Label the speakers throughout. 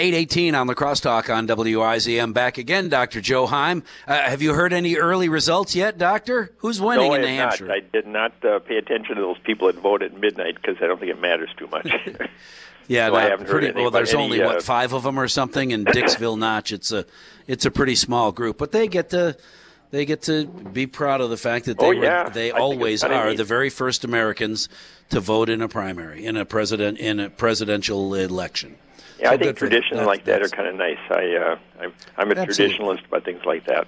Speaker 1: 818 on the crosstalk on WIZM. Back again, Dr. Joe Heim. Uh, have you heard any early results yet, Doctor? Who's winning
Speaker 2: no,
Speaker 1: in New
Speaker 2: not.
Speaker 1: Hampshire?
Speaker 2: I did not uh, pay attention to those people that vote at midnight because I don't think it matters too much.
Speaker 1: yeah,
Speaker 2: so
Speaker 1: not
Speaker 2: I haven't
Speaker 1: pretty,
Speaker 2: heard anything
Speaker 1: well, there's
Speaker 2: about
Speaker 1: only
Speaker 2: any,
Speaker 1: what
Speaker 2: uh,
Speaker 1: five of them or something in Dixville Notch. It's a it's a pretty small group, but they get to they get to be proud of the fact that they
Speaker 2: Oh, yeah. I
Speaker 1: they
Speaker 2: it's
Speaker 1: always are the very first Americans to vote in a primary in a president in a presidential election.
Speaker 2: Yeah,
Speaker 1: So
Speaker 2: I think traditions
Speaker 1: That-
Speaker 2: like that are kind of nice. I, uh, I'm, I'm a
Speaker 1: Absolutely.
Speaker 2: traditionalist about things like that.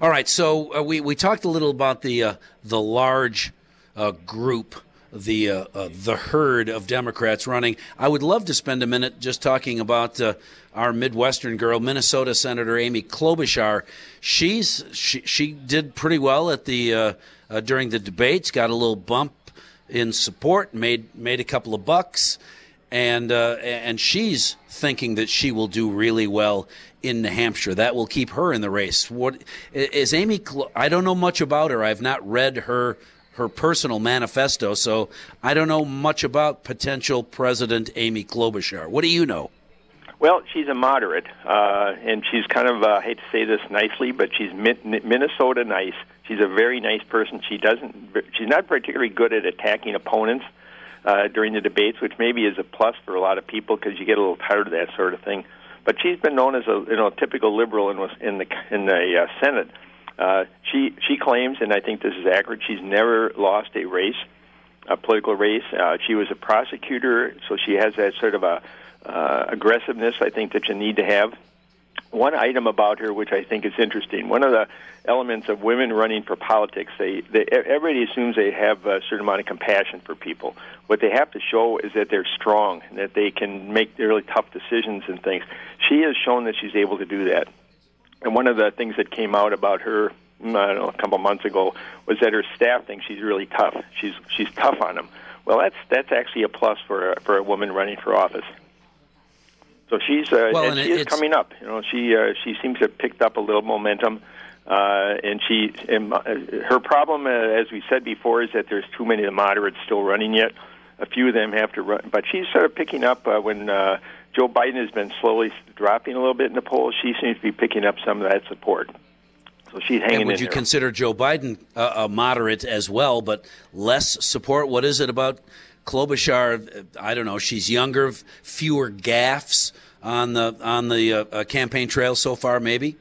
Speaker 1: All right, so uh, we we talked a little about the uh, the large uh, group, the uh, uh, the herd of Democrats running. I would love to spend a minute just talking about uh, our Midwestern girl, Minnesota Senator Amy Klobuchar. She's she she did pretty well at the uh, uh, during the debates. Got a little bump in support. Made made a couple of bucks and uh, and she's thinking that she will do really well in New Hampshire. That will keep her in the race. What is Amy? I don't know much about her. I've not read her her personal manifesto, so I don't know much about potential President Amy Klobuchar. What do you know?
Speaker 2: Well, she's a moderate, uh, and she's kind of, uh, I hate to say this nicely, but she's min- Minnesota nice. She's a very nice person. She doesn't, she's not particularly good at attacking opponents uh, during the debates, which maybe is a plus for a lot of people because you get a little tired of that sort of thing. But she's been known as a you know typical liberal in, in the in the uh, Senate. Uh, she she claims, and I think this is accurate. She's never lost a race, a political race. Uh, she was a prosecutor, so she has that sort of a uh, aggressiveness. I think that you need to have. One item about her, which I think is interesting, one of the elements of women running for politics, they, they everybody assumes they have a certain amount of compassion for people. What they have to show is that they're strong and that they can make really tough decisions and things. She has shown that she's able to do that. And one of the things that came out about her, mm, I don't know, a couple months ago, was that her staff thinks she's really tough. She's she's tough on them. Well, that's that's actually a plus for a, for a woman running for office. So she's uh,
Speaker 1: Well,
Speaker 2: and
Speaker 1: and
Speaker 2: she is coming up. You know, she uh, she seems to have picked up a little momentum. Uh, and she, and uh, her problem, uh, as we said before, is that there's too many of the moderates still running yet. A few of them have to run, but she's sort of picking up uh, when uh, Joe Biden has been slowly dropping a little bit in the polls. She seems to be picking up some of that support. So she's hanging
Speaker 1: And would you
Speaker 2: there.
Speaker 1: consider Joe Biden uh, a moderate as well, but less support? What is it about Klobuchar? I don't know. She's younger, fewer gaffes on the on the uh, uh, campaign trail so far. Maybe.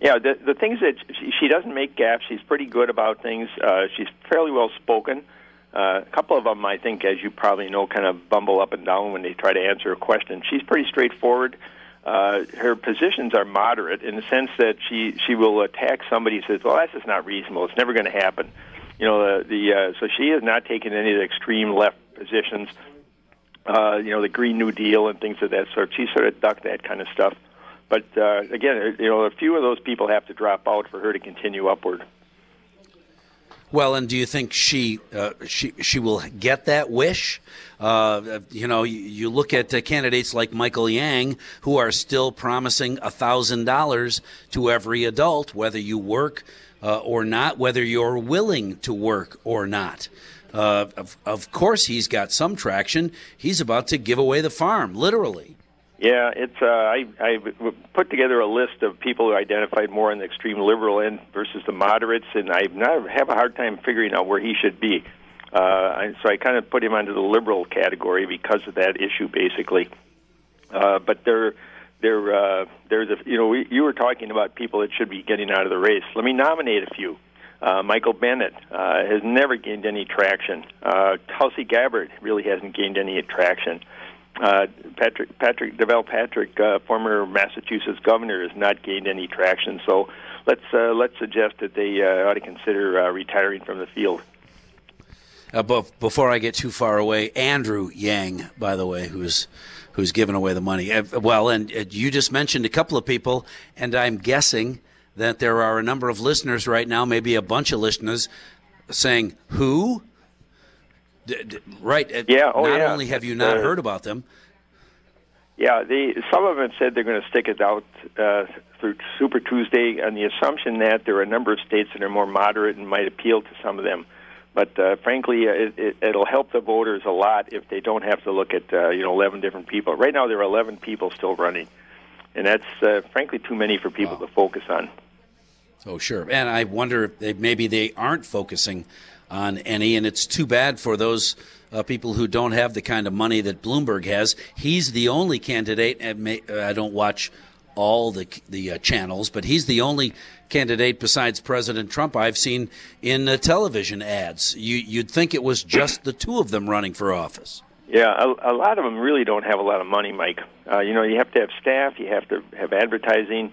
Speaker 2: Yeah, the the things that she, she doesn't make gaps. She's pretty good about things. Uh, she's fairly well spoken. Uh, a couple of them, I think, as you probably know, kind of bumble up and down when they try to answer a question. She's pretty straightforward. Uh, her positions are moderate in the sense that she she will attack somebody who says, "Well, that's just not reasonable. It's never going to happen." You know, the, the uh, so she has not taken any of the extreme left positions. Uh, you know, the Green New Deal and things of that sort. She sort of ducked that kind of stuff. But uh, again, you know, a few of those people have to drop out for her to continue upward.
Speaker 1: Well, and do you think she uh, she she will get that wish? Uh, you know, you, you look at uh, candidates like Michael Yang, who are still promising thousand dollars to every adult, whether you work uh, or not, whether you're willing to work or not. Uh, of, of course, he's got some traction. He's about to give away the farm, literally.
Speaker 2: Yeah, it's. Uh, I I put together a list of people who identified more on the extreme liberal end versus the moderates, and I have a hard time figuring out where he should be. Uh, so I kind of put him under the liberal category because of that issue, basically. Uh, but there, there, uh, there's a. You know, we, you were talking about people that should be getting out of the race. Let me nominate a few. Uh, Michael Bennet uh, has never gained any traction. Uh, Tulsi Gabbard really hasn't gained any traction. Uh, Patrick Patrick Deval Patrick, uh, former Massachusetts governor, has not gained any traction. So let's uh, let's suggest that they uh, ought to consider uh, retiring from the field.
Speaker 1: Uh, but before I get too far away, Andrew Yang, by the way, who's who's giving away the money. Uh, well, and uh, you just mentioned a couple of people, and I'm guessing that there are a number of listeners right now, maybe a bunch of listeners, saying who. D- d- right. uh,
Speaker 2: Yeah, oh,
Speaker 1: not
Speaker 2: yeah.
Speaker 1: only have you not
Speaker 2: uh,
Speaker 1: heard about them,
Speaker 2: Yeah, they some of them said they're going to stick it out uh, through Super Tuesday on the assumption that there are a number of states that are more moderate and might appeal to some of them. But uh, frankly, uh, it, it, it'll help the voters a lot if they don't have to look at uh, you know 11 different people. Right now, there are 11 people still running, and that's uh, frankly too many for people wow. to focus on.
Speaker 1: Oh, sure. And I wonder if they, maybe they aren't focusing on any, and it's too bad for those uh, people who don't have the kind of money that Bloomberg has. He's the only candidate, and I don't watch all the the uh, channels, but he's the only candidate besides President Trump I've seen in uh, television ads. You, you'd think it was just the two of them running for office.
Speaker 2: Yeah, a, a lot of them really don't have a lot of money, Mike. Uh, you know, you have to have staff, you have to have advertising,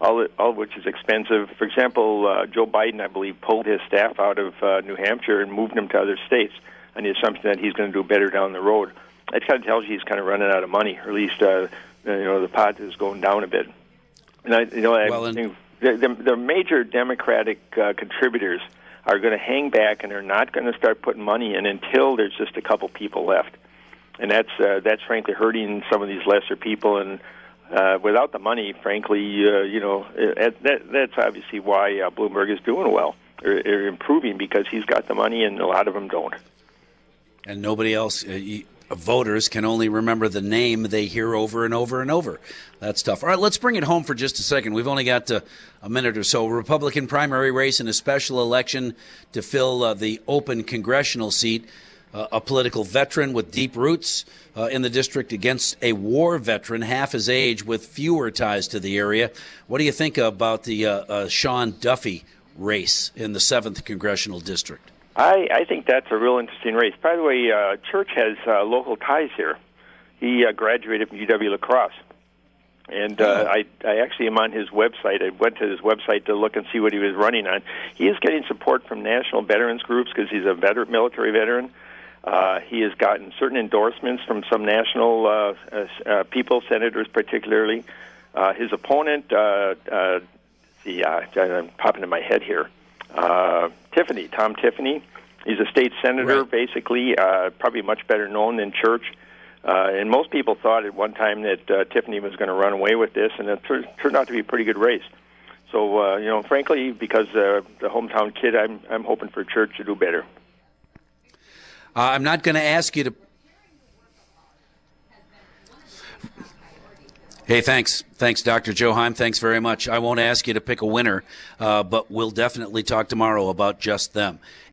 Speaker 2: all, all of which is expensive. For example, uh, Joe Biden, I believe, pulled his staff out of uh, New Hampshire and moved them to other states on the assumption that he's going to do better down the road. That kind of tells you he's kind of running out of money, or at least uh, you know the pot is going down a bit. And I, you know, well, I think the, the, the major Democratic uh, contributors are going to hang back and they're not going to start putting money in until there's just a couple people left, and that's uh, that's frankly hurting some of these lesser people. And uh, without the money, frankly, uh, you know, uh, that, that's obviously why uh, Bloomberg is doing well or, or improving because he's got the money, and a lot of them don't.
Speaker 1: And nobody else. Uh, voters can only remember the name they hear over and over and over. That's tough. All right, let's bring it home for just a second. We've only got uh, a minute or so. Republican primary race in a special election to fill uh, the open congressional seat. Uh, a political veteran with deep roots uh, in the district against a war veteran, half his age, with fewer ties to the area. What do you think about the uh, uh, Sean Duffy race in the 7th congressional district?
Speaker 2: I, I think that's a real interesting race. By the way, uh, Church has uh, local ties here. He uh, graduated from UW La Crosse. And uh, oh. I, I actually am on his website. I went to his website to look and see what he was running on. He is getting support from national veterans groups because he's a veteran, military veteran. Uh, he has gotten certain endorsements from some national uh, uh, uh people, senators particularly. Uh, his opponent, uh, uh, the uh, I'm popping in my head here uh, Tiffany, Tom Tiffany. He's a state senator, right. basically, uh, probably much better known than Church. Uh, and most people thought at one time that uh, Tiffany was going to run away with this, and it tur- turned out to be a pretty good race. So, uh, you know, frankly, because uh, the hometown kid, I'm I'm hoping for Church to do better.
Speaker 1: Uh, I'm not going to ask you to Hey, thanks. Thanks, Dr. Joe Heim. Thanks very much. I won't ask you to pick a winner, uh, but we'll definitely talk tomorrow about just them.